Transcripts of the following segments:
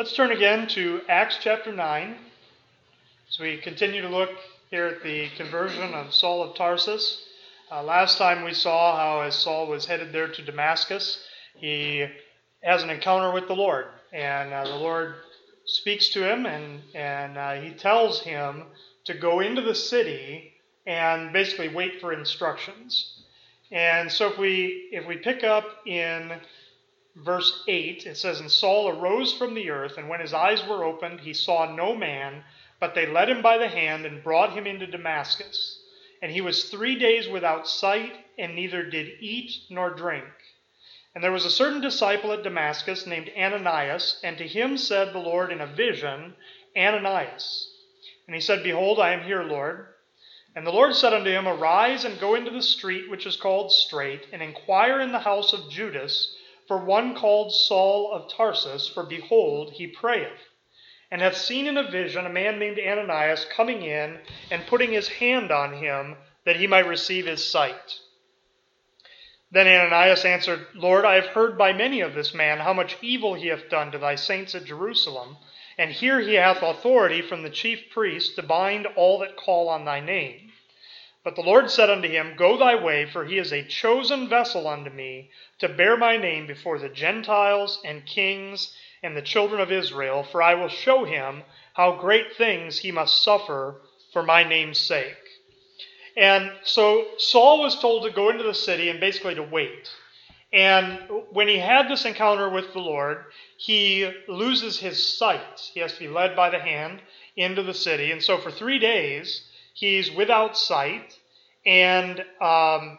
Let's turn again to Acts chapter 9 as we continue to look here at the conversion of Saul of Tarsus. Uh, last time we saw how, as Saul was headed there to Damascus, he has an encounter with the Lord, and uh, the Lord speaks to him, and and uh, he tells him to go into the city and basically wait for instructions. And so if we if we pick up in verse 8, it says, And Saul arose from the earth, and when his eyes were opened, he saw no man, but they led him by the hand and brought him into Damascus. And he was three days without sight, and neither did eat nor drink. And there was a certain disciple at Damascus named Ananias, and to him said the Lord in a vision, Ananias. And he said, Behold, I am here, Lord. And the Lord said unto him, Arise and go into the street which is called Straight, and inquire in the house of Judas for one called Saul of Tarsus, for behold, he prayeth and hath seen in a vision a man named Ananias coming in and putting his hand on him that he might receive his sight. Then Ananias answered, Lord, I have heard by many of this man how much evil he hath done to thy saints at Jerusalem, and here he hath authority from the chief priests to bind all that call on thy name. But the Lord said unto him, Go thy way, for he is a chosen vessel unto me to bear my name before the Gentiles and kings and the children of Israel, for I will show him how great things he must suffer for my name's sake. And so Saul was told to go into the city and basically to wait. And when he had this encounter with the Lord, he loses his sight. He has to be led by the hand into the city. And so for three days, he's without sight. And um,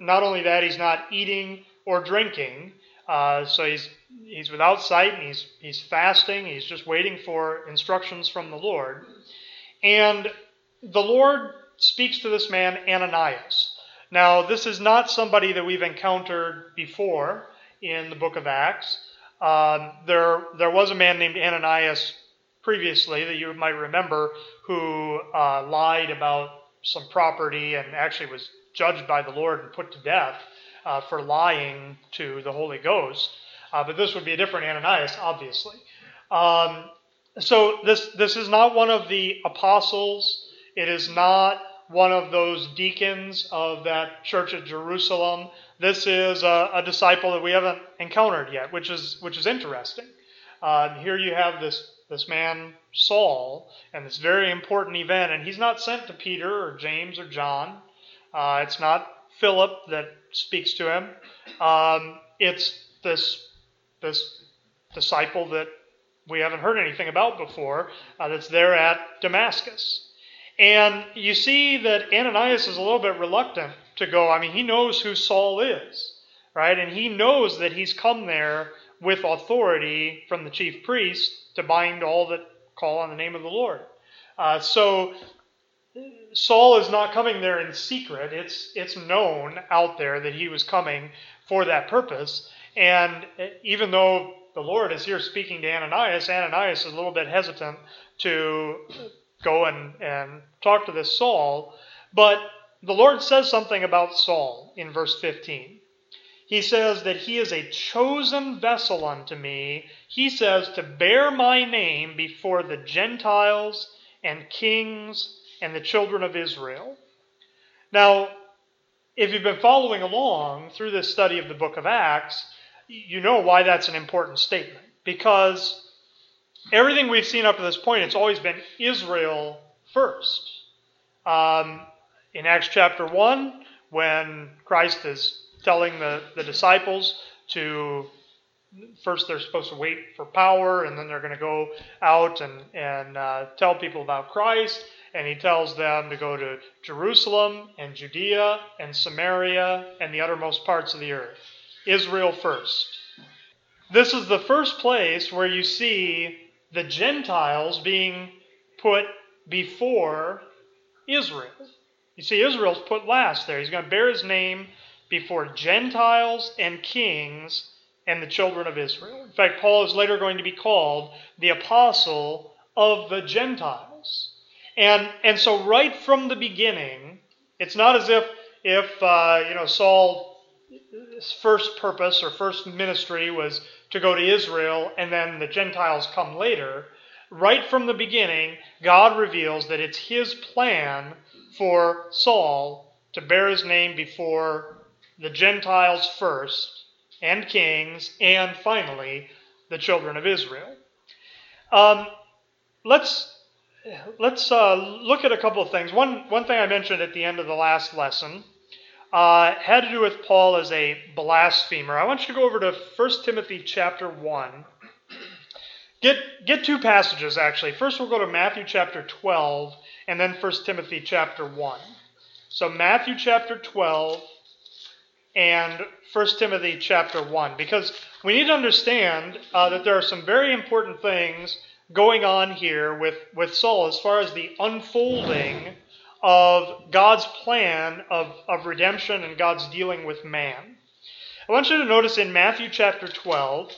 not only that, he's not eating or drinking. Uh, so he's he's without sight and he's he's fasting. He's just waiting for instructions from the Lord. And the Lord speaks to this man Ananias. Now, this is not somebody that we've encountered before in the book of Acts. Um, there there was a man named Ananias previously that you might remember who uh, lied about some property and actually was judged by the Lord and put to death uh, for lying to the Holy Ghost. Uh, but this would be a different Ananias, obviously. Um, so this this is not one of the apostles. It is not one of those deacons of that church at Jerusalem. This is a, a disciple that we haven't encountered yet, which is which is interesting. Uh, here you have this this man Saul and this very important event, and he's not sent to Peter or James or John. Uh, it's not Philip that speaks to him. Um, it's this this disciple that we haven't heard anything about before uh, that's there at Damascus. And you see that Ananias is a little bit reluctant to go. I mean, he knows who Saul is, right? And he knows that he's come there with authority from the chief priest to bind all that call on the name of the Lord. Uh, so Saul is not coming there in secret. It's it's known out there that he was coming for that purpose. And even though the Lord is here speaking to Ananias, Ananias is a little bit hesitant to go and, and talk to this Saul. But the Lord says something about Saul in verse 15. He says that he is a chosen vessel unto me. He says to bear my name before the Gentiles and kings and the children of Israel. Now, if you've been following along through this study of the book of Acts, you know why that's an important statement. Because everything we've seen up to this point, it's always been Israel first. Um, in Acts chapter 1, when Christ is telling the, the disciples to first they're supposed to wait for power and then they're going to go out and, and uh, tell people about Christ. And he tells them to go to Jerusalem and Judea and Samaria and the uttermost parts of the earth. Israel first. this is the first place where you see the Gentiles being put before Israel. You see, Israel's put last there. He's going to bear his name before Gentiles and kings and the children of Israel. In fact, Paul is later going to be called the apostle of the Gentiles. And, and so, right from the beginning, it's not as if, if uh, you know, Saul's first purpose or first ministry was to go to Israel and then the Gentiles come later. Right from the beginning, God reveals that it's his plan for Saul to bear his name before the Gentiles first, and kings, and finally the children of Israel. Um, let's let's uh, look at a couple of things. One one thing I mentioned at the end of the last lesson uh, had to do with Paul as a blasphemer. I want you to go over to 1 Timothy chapter 1. Get, get two passages, actually. First, we'll go to Matthew chapter 12, and then 1 Timothy chapter 1. So, Matthew chapter 12 and 1 Timothy chapter 1, because we need to understand uh, that there are some very important things going on here with, with Saul as far as the unfolding of God's plan of, of redemption and God's dealing with man. I want you to notice in Matthew chapter 12,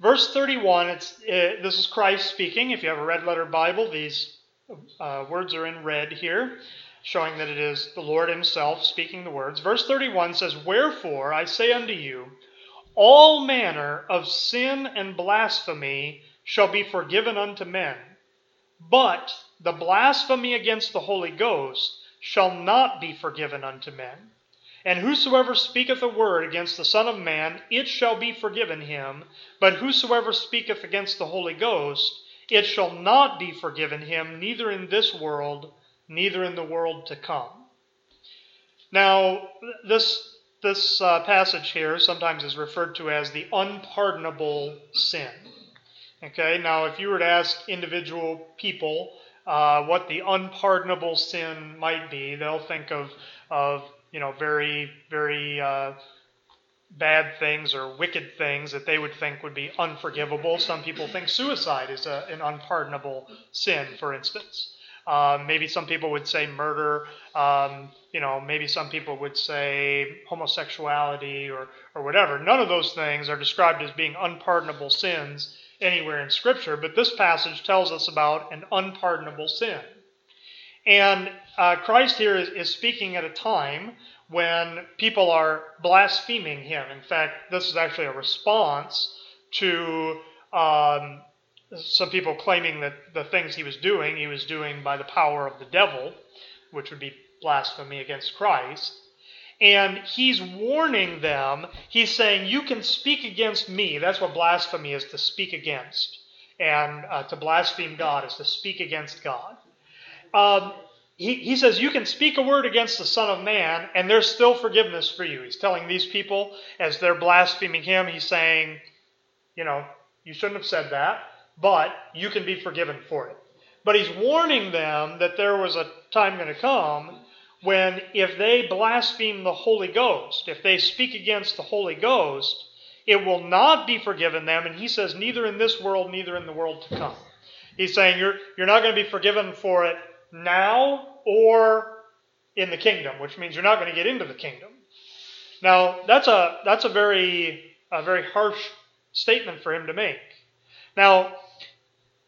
verse 31, it's, this is Christ speaking. If you have a red letter Bible, these uh, words are in red here, showing that it is the Lord Himself speaking the words. Verse 31 says, Wherefore I say unto you, all manner of sin and blasphemy shall be forgiven unto men, but the blasphemy against the Holy Ghost shall not be forgiven unto men. And whosoever speaketh a word against the Son of Man, it shall be forgiven him. But whosoever speaketh against the Holy Ghost, it shall not be forgiven him, neither in this world, neither in the world to come. Now, this, this uh, passage here sometimes is referred to as the unpardonable sin. Okay, now if you were to ask individual people uh, what the unpardonable sin might be. They'll think of, of you know, very, very uh, bad things or wicked things that they would think would be unforgivable. Some people think suicide is a, an unpardonable sin, for instance. Uh, maybe some people would say murder. Um, you know, maybe some people would say homosexuality or, or whatever. None of those things are described as being unpardonable sins anywhere in Scripture, but this passage tells us about an unpardonable sin. And uh, Christ here is, is speaking at a time when people are blaspheming him. In fact, this is actually a response to um, some people claiming that the things he was doing, he was doing by the power of the devil, which would be blasphemy against Christ. And he's warning them. He's saying, You can speak against me. That's what blasphemy is to speak against. And uh, to blaspheme God is to speak against God. Um, he, he says, You can speak a word against the Son of Man, and there's still forgiveness for you. He's telling these people, as they're blaspheming him, he's saying, You know, you shouldn't have said that, but you can be forgiven for it. But he's warning them that there was a time going to come when if they blaspheme the Holy Ghost, if they speak against the Holy Ghost, it will not be forgiven them. And he says, neither in this world, neither in the world to come. He's saying you're, you're not going to be forgiven for it now or in the kingdom, which means you're not going to get into the kingdom. Now, that's a, that's a very, a very harsh statement for him to make. Now,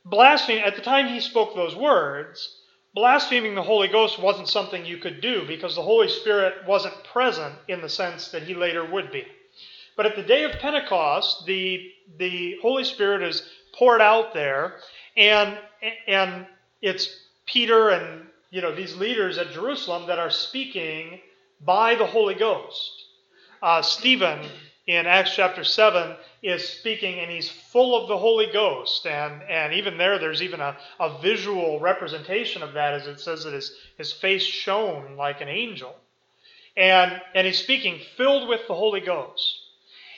blasphemy, at the time he spoke those words, blaspheming the Holy Ghost wasn't something you could do because the Holy Spirit wasn't present in the sense that he later would be. But at the day of Pentecost, the, the Holy Spirit is poured out there, and, and it's Peter and you know these leaders at Jerusalem that are speaking by the Holy Ghost. Uh, Stephen in Acts chapter 7 is speaking and he's full of the Holy Ghost. And, and even there, there's even a, a visual representation of that as it says that his, his face shone like an angel. And, and he's speaking filled with the Holy Ghost.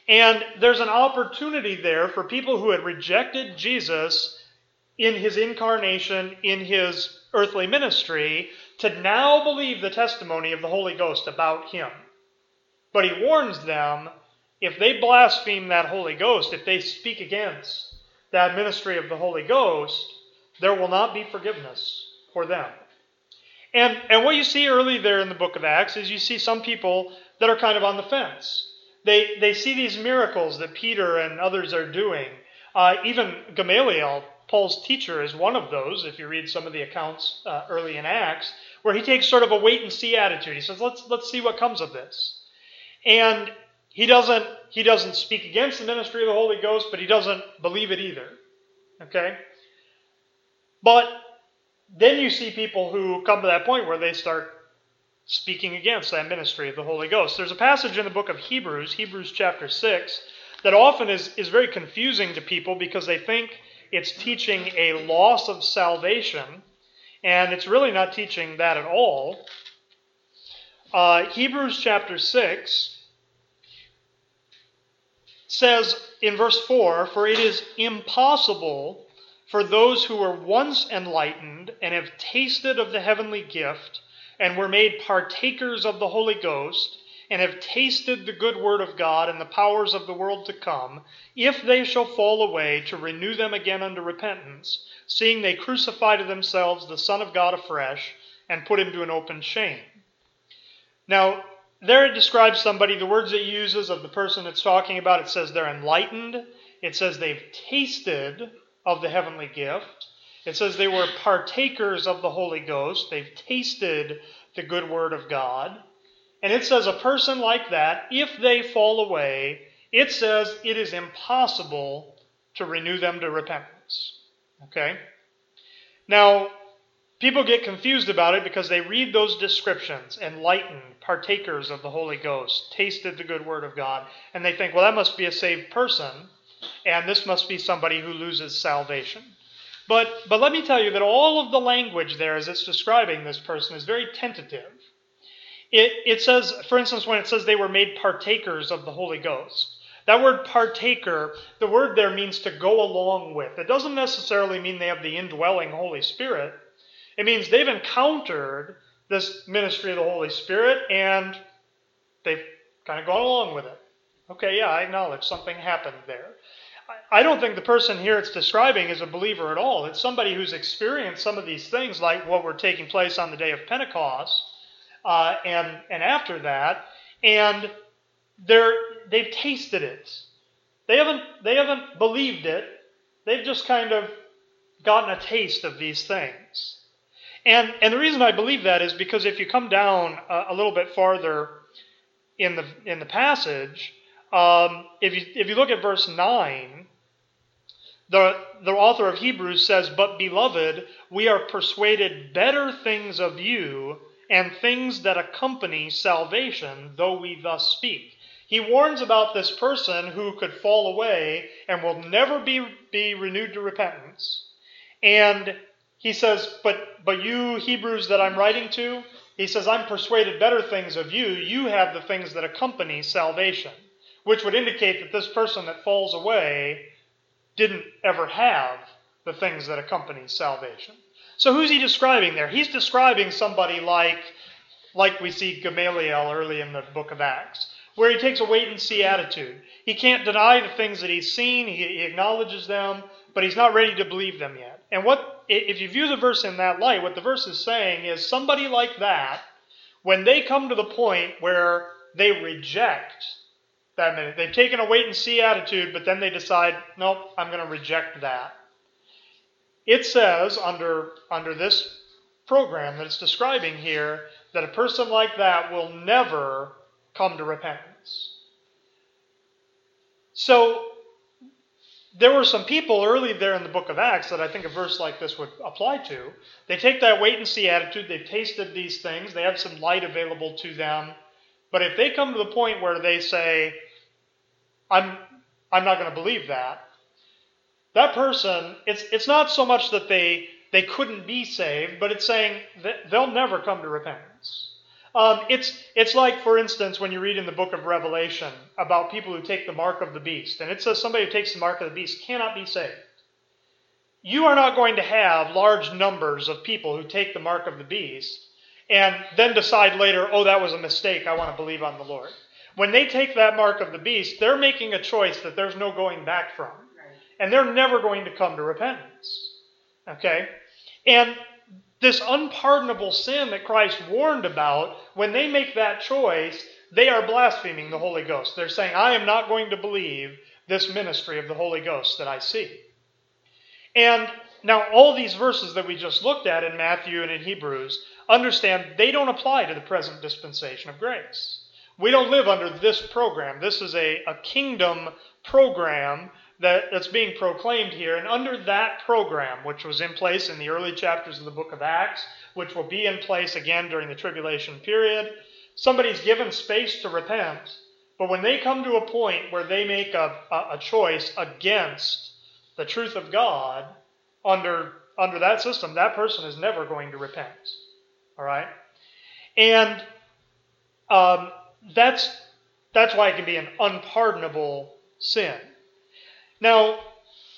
And there's an opportunity there for people who had rejected Jesus in his incarnation, in his earthly ministry, to now believe the testimony of the Holy Ghost about him. But he warns them if they blaspheme that Holy Ghost, if they speak against that ministry of the Holy Ghost, there will not be forgiveness for them. And, and what you see early there in the book of Acts is you see some people that are kind of on the fence. They, they see these miracles that Peter and others are doing. Uh, even Gamaliel, Paul's teacher, is one of those, if you read some of the accounts uh, early in Acts, where he takes sort of a wait and see attitude. He says, let's, let's see what comes of this. And he doesn't, he doesn't speak against the ministry of the Holy Ghost, but he doesn't believe it either. Okay? But then you see people who come to that point where they start speaking against that ministry of the Holy Ghost. There's a passage in the book of Hebrews, Hebrews chapter 6, that often is, is very confusing to people because they think it's teaching a loss of salvation, and it's really not teaching that at all. Uh, Hebrews chapter 6 says in verse 4 For it is impossible for those who were once enlightened and have tasted of the heavenly gift and were made partakers of the Holy Ghost and have tasted the good word of God and the powers of the world to come, if they shall fall away, to renew them again unto repentance, seeing they crucify to themselves the Son of God afresh and put him to an open shame. Now, there it describes somebody, the words it uses of the person it's talking about, it says they're enlightened, it says they've tasted of the heavenly gift. It says they were partakers of the Holy Ghost. They've tasted the good word of God. And it says a person like that, if they fall away, it says it is impossible to renew them to repentance. Okay? Now, people get confused about it because they read those descriptions enlightened, partakers of the Holy Ghost, tasted the good word of God, and they think, well, that must be a saved person and this must be somebody who loses salvation. But, but let me tell you that all of the language there as it's describing this person is very tentative. It, it says, for instance, when it says they were made partakers of the Holy Ghost, that word partaker, the word there means to go along with. It doesn't necessarily mean they have the indwelling Holy Spirit. It means they've encountered this ministry of the Holy Spirit and they've kind of gone along with it. Okay, yeah, I acknowledge something happened there. I don't think the person here it's describing is a believer at all. It's somebody who's experienced some of these things, like what were taking place on the day of Pentecost, uh, and and after that, and they're they've tasted it. They haven't they haven't believed it. They've just kind of gotten a taste of these things. And and the reason I believe that is because if you come down a, a little bit farther in the in the passage, um, if you if you look at verse nine, the the author of Hebrews says, "But beloved, we are persuaded better things of you, and things that accompany salvation, though we thus speak." He warns about this person who could fall away and will never be be renewed to repentance, and he says, "But but you Hebrews that I'm writing to." He says, I'm persuaded better things of you. You have the things that accompany salvation which would indicate that this person that falls away didn't ever have the things that accompany salvation. So who's he describing there? He's describing somebody like like we see Gamaliel early in the book of Acts, where he takes a wait and see attitude. He can't deny the things that he's seen, he, he acknowledges them, but he's not ready to believe them yet. And what if you view the verse in that light, what the verse is saying is somebody like that, when they come to the point where they reject that minute. They've taken a wait and see attitude, but then they decide, nope, I'm going to reject that. It says under, under this program that it's describing here that a person like that will never come to repentance. So there were some people early there in the book of Acts that I think a verse like this would apply to. They take that wait and see attitude, they've tasted these things, they have some light available to them, but if they come to the point where they say, I'm, I'm not going to believe that, that person, it's, it's not so much that they, they couldn't be saved, but it's saying that they'll never come to repentance. Um, it's, it's like, for instance, when you read in the book of Revelation about people who take the mark of the beast, and it says somebody who takes the mark of the beast cannot be saved. You are not going to have large numbers of people who take the mark of the beast and then decide later, oh, that was a mistake. I want to believe on the Lord. When they take that mark of the beast, they're making a choice that there's no going back from. And they're never going to come to repentance. Okay? And this unpardonable sin that Christ warned about, when they make that choice, they are blaspheming the Holy Ghost. They're saying, I am not going to believe this ministry of the Holy Ghost that I see. And now, all these verses that we just looked at in Matthew and in Hebrews, understand they don't apply to the present dispensation of grace. We don't live under this program. This is a, a kingdom program that, that's being proclaimed here. And under that program, which was in place in the early chapters of the book of Acts, which will be in place again during the tribulation period, somebody's given space to repent. But when they come to a point where they make a, a, a choice against the truth of God, under under that system, that person is never going to repent. All right, and um, that's that's why it can be an unpardonable sin. Now,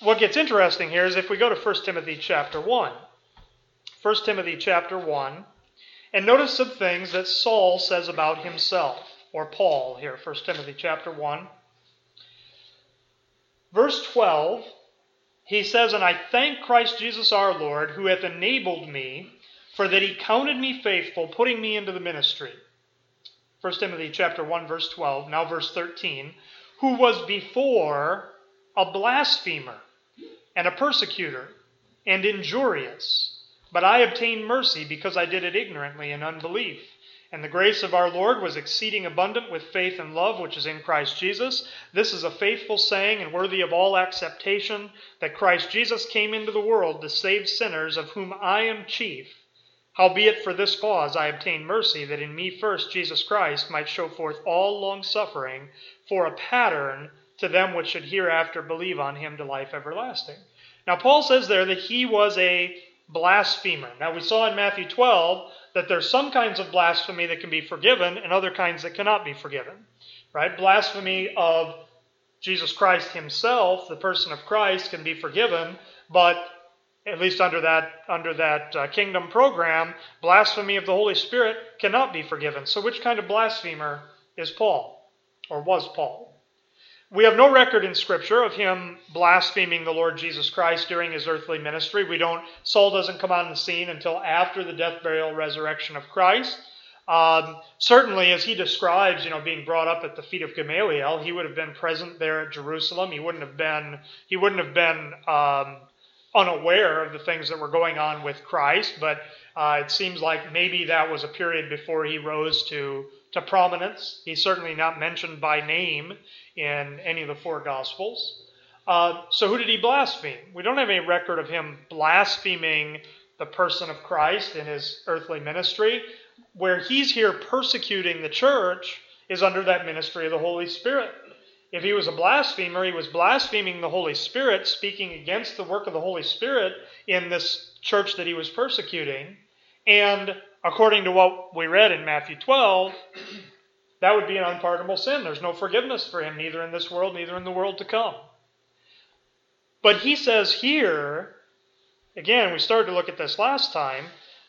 what gets interesting here is if we go to 1 Timothy chapter 1. 1 Timothy chapter 1, and notice some things that Saul says about himself, or Paul here, 1 Timothy chapter 1. Verse 12 he says, And I thank Christ Jesus our Lord, who hath enabled me, for that he counted me faithful, putting me into the ministry. 1 Timothy chapter 1, verse 12, now verse 13, who was before a blasphemer and a persecutor and injurious, but I obtained mercy because I did it ignorantly in unbelief. And the grace of our Lord was exceeding abundant with faith and love which is in Christ Jesus. This is a faithful saying and worthy of all acceptation that Christ Jesus came into the world to save sinners, of whom I am chief. Howbeit for this cause I obtained mercy, that in me first Jesus Christ might show forth all longsuffering for a pattern to them which should hereafter believe on him to life everlasting. Now, Paul says there that he was a blasphemer. Now, we saw in Matthew 12 that there's some kinds of blasphemy that can be forgiven and other kinds that cannot be forgiven. Right? Blasphemy of Jesus Christ himself, the person of Christ, can be forgiven, but at least under that under that uh, kingdom program, blasphemy of the Holy Spirit cannot be forgiven. So which kind of blasphemer is Paul or was Paul? We have no record in Scripture of him blaspheming the Lord Jesus Christ during his earthly ministry. We don't. Saul doesn't come on the scene until after the death, burial, resurrection of Christ. Um, certainly, as he describes, you know, being brought up at the feet of Gamaliel, he would have been present there at Jerusalem. He wouldn't have been. He wouldn't have been um, unaware of the things that were going on with Christ. But uh, it seems like maybe that was a period before he rose to to prominence. He's certainly not mentioned by name in any of the four Gospels. Uh, so, who did he blaspheme? We don't have any record of him blaspheming the person of Christ in his earthly ministry. Where he's here persecuting the church is under that ministry of the Holy Spirit. If he was a blasphemer, he was blaspheming the Holy Spirit, speaking against the work of the Holy Spirit in this church that he was persecuting. And according to what we read in Matthew 12, that would be an unpardonable sin. There's no forgiveness for him, neither in this world, neither in the world to come. But he says here, again, we started to look at this last time,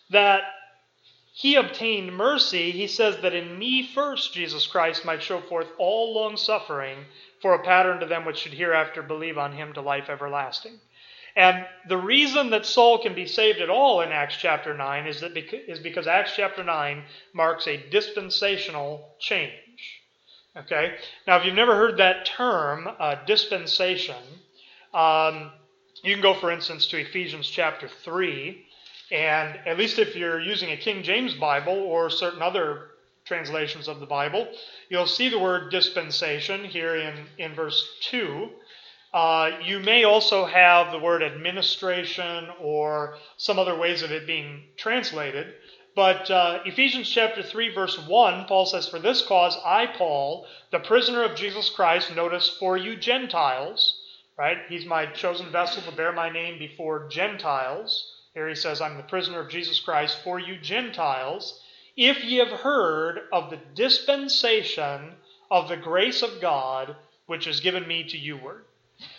that he obtained mercy. He says that in me first Jesus Christ might show forth all long suffering for a pattern to them which should hereafter believe on him to life everlasting. And the reason that Saul can be saved at all in Acts chapter 9 is, that beca- is because Acts chapter 9 marks a dispensational change. Okay? Now, if you've never heard that term, uh, dispensation, um, you can go, for instance, to Ephesians chapter 3. And at least if you're using a King James Bible or certain other translations of the Bible, you'll see the word dispensation here in, in verse 2. Uh, you may also have the word administration or some other ways of it being translated. But uh, Ephesians chapter 3, verse 1, Paul says, For this cause I, Paul, the prisoner of Jesus Christ, notice for you Gentiles, right? He's my chosen vessel to bear my name before Gentiles. Here he says, I'm the prisoner of Jesus Christ for you Gentiles, if ye have heard of the dispensation of the grace of God, which is given me to you word.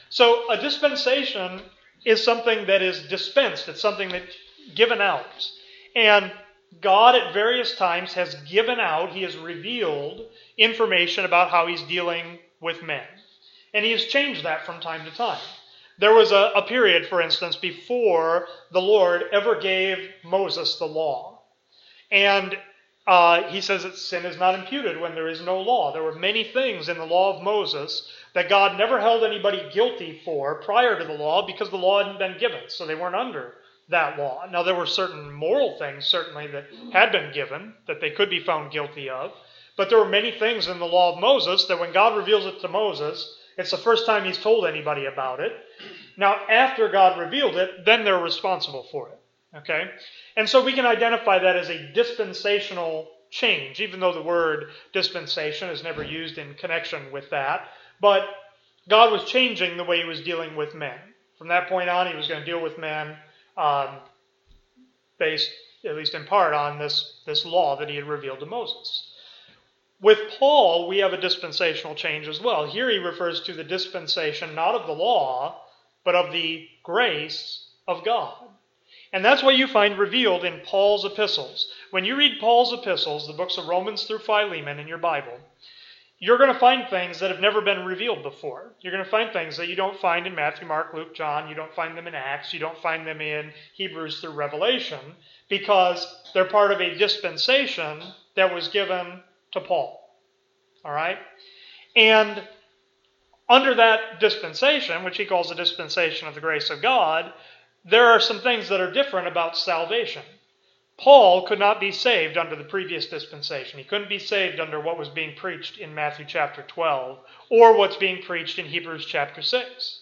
So a dispensation is something that is dispensed. It's something that's given out. And God at various times has given out, he has revealed information about how he's dealing with men. And he has changed that from time to time. There was a, a period, for instance, before the Lord ever gave Moses the law. And uh, he says that sin is not imputed when there is no law. There were many things in the law of Moses that God never held anybody guilty for prior to the law because the law hadn't been given, so they weren't under that law. Now, there were certain moral things, certainly, that had been given that they could be found guilty of, but there were many things in the law of Moses that when God reveals it to Moses, it's the first time he's told anybody about it. Now, after God revealed it, then they're responsible for it. Okay? And so we can identify that as a dispensational change, even though the word dispensation is never used in connection with that. But God was changing the way he was dealing with men. From that point on, he was going to deal with men um, based, at least in part, on this, this law that he had revealed to Moses. With Paul, we have a dispensational change as well. Here he refers to the dispensation not of the law, but of the grace of God. And that's what you find revealed in Paul's epistles. When you read Paul's epistles, the books of Romans through Philemon in your Bible, you're going to find things that have never been revealed before. You're going to find things that you don't find in Matthew, Mark, Luke, John. You don't find them in Acts. You don't find them in Hebrews through Revelation because they're part of a dispensation that was given to Paul. All right? And under that dispensation, which he calls the dispensation of the grace of God, there are some things that are different about salvation. Paul could not be saved under the previous dispensation. He couldn't be saved under what was being preached in Matthew chapter 12 or what's being preached in Hebrews chapter 6.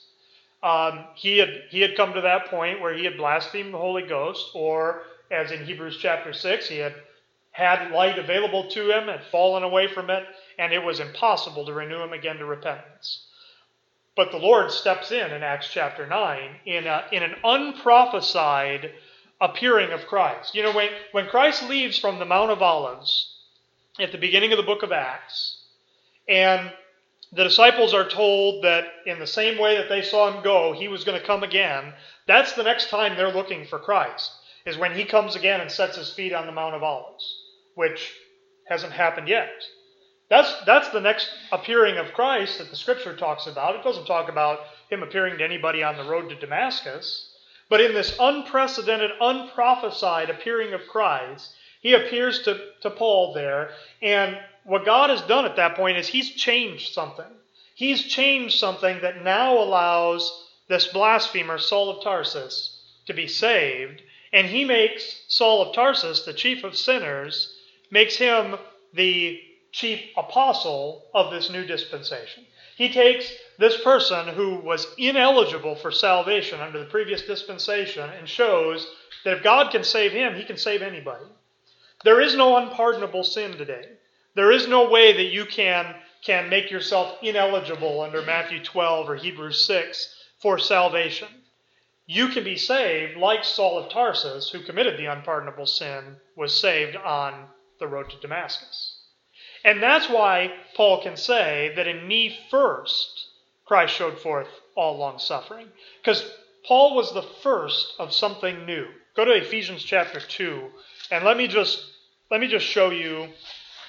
Um, he, had, he had come to that point where he had blasphemed the Holy Ghost, or as in Hebrews chapter 6, he had had light available to him, had fallen away from it, and it was impossible to renew him again to repentance. But the Lord steps in in Acts chapter 9 in, a, in an unprophesied appearing of Christ. You know, when, when Christ leaves from the Mount of Olives at the beginning of the book of Acts, and the disciples are told that in the same way that they saw him go, he was going to come again, that's the next time they're looking for Christ, is when he comes again and sets his feet on the Mount of Olives which hasn't happened yet. That's, that's the next appearing of Christ that the scripture talks about. It doesn't talk about him appearing to anybody on the road to Damascus. But in this unprecedented, unprophesied appearing of Christ, he appears to, to Paul there. And what God has done at that point is he's changed something. He's changed something that now allows this blasphemer, Saul of Tarsus, to be saved. And he makes Saul of Tarsus, the chief of sinners, makes him the chief apostle of this new dispensation. He takes this person who was ineligible for salvation under the previous dispensation and shows that if God can save him, he can save anybody. There is no unpardonable sin today. There is no way that you can, can make yourself ineligible under Matthew 12 or Hebrews 6 for salvation. You can be saved like Saul of Tarsus, who committed the unpardonable sin, was saved on the road to Damascus. And that's why Paul can say that in me first Christ showed forth all long suffering. Because Paul was the first of something new. Go to Ephesians chapter 2, and let me just let me just show you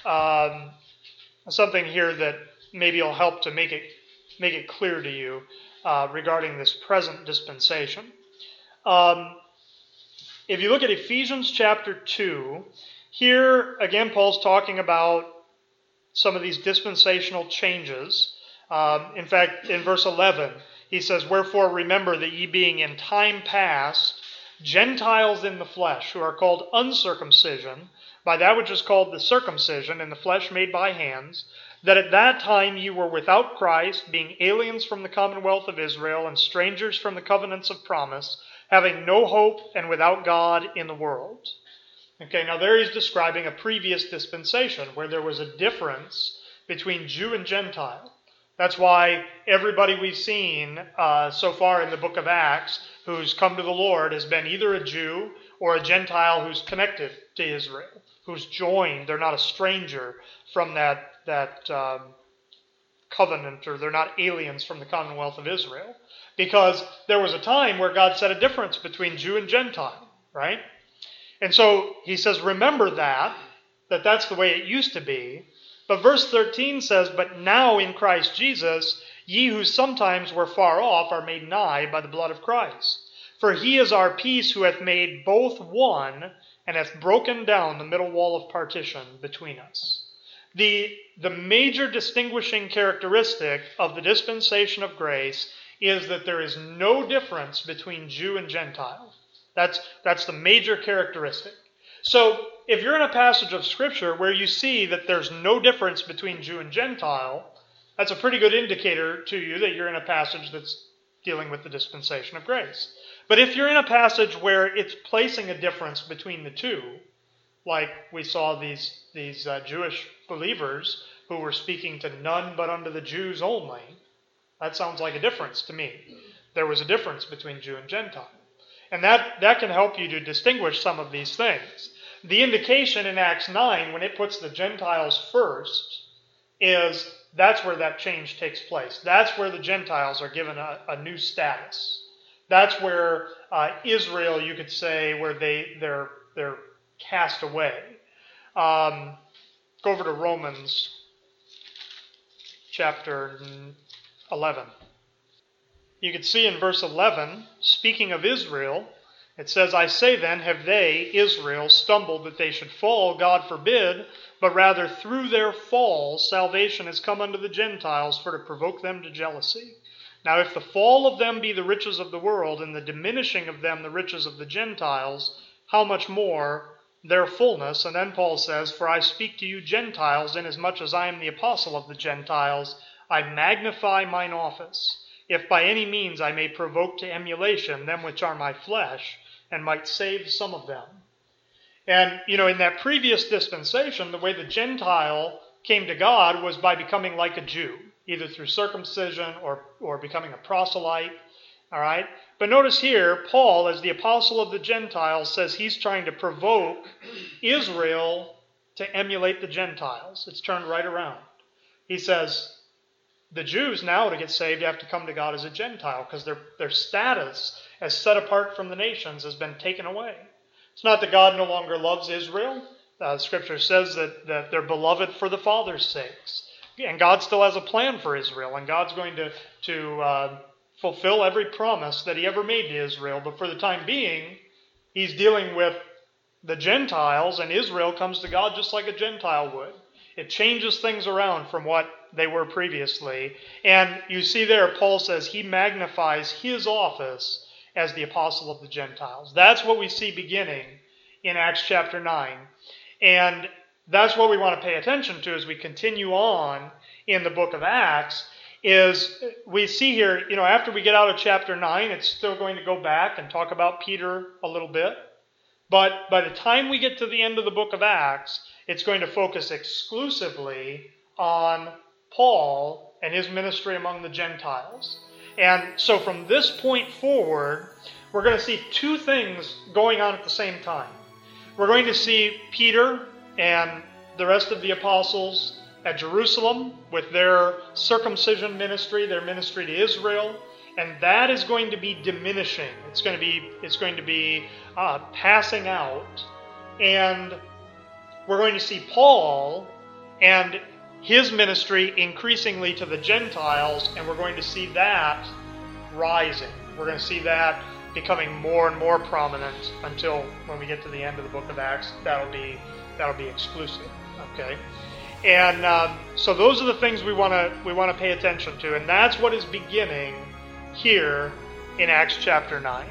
um, something here that maybe will help to make it make it clear to you uh, regarding this present dispensation. Um, if you look at Ephesians chapter 2, here, again, Paul's talking about some of these dispensational changes. Um, in fact, in verse 11, he says, Wherefore remember that ye being in time past Gentiles in the flesh, who are called uncircumcision, by that which is called the circumcision in the flesh made by hands, that at that time ye were without Christ, being aliens from the commonwealth of Israel, and strangers from the covenants of promise, having no hope and without God in the world. Okay, now there he's describing a previous dispensation where there was a difference between Jew and Gentile. That's why everybody we've seen uh, so far in the book of Acts who's come to the Lord has been either a Jew or a Gentile who's connected to Israel, who's joined. They're not a stranger from that, that um, covenant, or they're not aliens from the commonwealth of Israel. Because there was a time where God set a difference between Jew and Gentile, right? And so he says, remember that, that that's the way it used to be. But verse 13 says, But now in Christ Jesus, ye who sometimes were far off are made nigh by the blood of Christ. For he is our peace who hath made both one, and hath broken down the middle wall of partition between us. The, the major distinguishing characteristic of the dispensation of grace is that there is no difference between Jew and Gentile. That's, that's the major characteristic. So, if you're in a passage of Scripture where you see that there's no difference between Jew and Gentile, that's a pretty good indicator to you that you're in a passage that's dealing with the dispensation of grace. But if you're in a passage where it's placing a difference between the two, like we saw these, these uh, Jewish believers who were speaking to none but unto the Jews only, that sounds like a difference to me. There was a difference between Jew and Gentile. And that, that can help you to distinguish some of these things. The indication in Acts 9, when it puts the Gentiles first, is that's where that change takes place. That's where the Gentiles are given a, a new status. That's where uh, Israel, you could say, where they they're they're cast away. Um, go over to Romans chapter 11. You can see in verse 11, speaking of Israel, it says, I say then, have they, Israel, stumbled that they should fall? God forbid, but rather through their fall salvation has come unto the Gentiles for to provoke them to jealousy. Now, if the fall of them be the riches of the world, and the diminishing of them the riches of the Gentiles, how much more their fullness? And then Paul says, For I speak to you Gentiles, inasmuch as I am the apostle of the Gentiles, I magnify mine office, if by any means I may provoke to emulation them which are my flesh and might save some of them. And, you know, in that previous dispensation, the way the Gentile came to God was by becoming like a Jew, either through circumcision or, or becoming a proselyte. All right? But notice here, Paul, as the apostle of the Gentiles, says he's trying to provoke Israel to emulate the Gentiles. It's turned right around. He says, the Jews now, to get saved, have to come to God as a Gentile because their, their status as set apart from the nations has been taken away. It's not that God no longer loves Israel. Uh, scripture says that, that they're beloved for the Father's sakes. And God still has a plan for Israel, and God's going to, to uh, fulfill every promise that He ever made to Israel. But for the time being, He's dealing with the Gentiles, and Israel comes to God just like a Gentile would. It changes things around from what they were previously. And you see there, Paul says he magnifies his office as the apostle of the Gentiles. That's what we see beginning in Acts chapter 9. And that's what we want to pay attention to as we continue on in the book of Acts is we see here, you know, after we get out of chapter 9, it's still going to go back and talk about Peter a little bit. But by the time we get to the end of the book of Acts, it's going to focus exclusively on Paul and his ministry among the Gentiles. And so from this point forward, we're going to see two things going on at the same time. We're going to see Peter and the rest of the apostles at Jerusalem with their circumcision ministry, their ministry to Israel, and that is going to be diminishing. It's going to be it's going to be uh, passing out, and we're going to see Paul and his ministry increasingly to the Gentiles, and we're going to see that rising. We're going to see that becoming more and more prominent until when we get to the end of the book of Acts, that'll be that'll be exclusive. Okay, and um, so those are the things we want to we want to pay attention to, and that's what is beginning here in Acts chapter nine.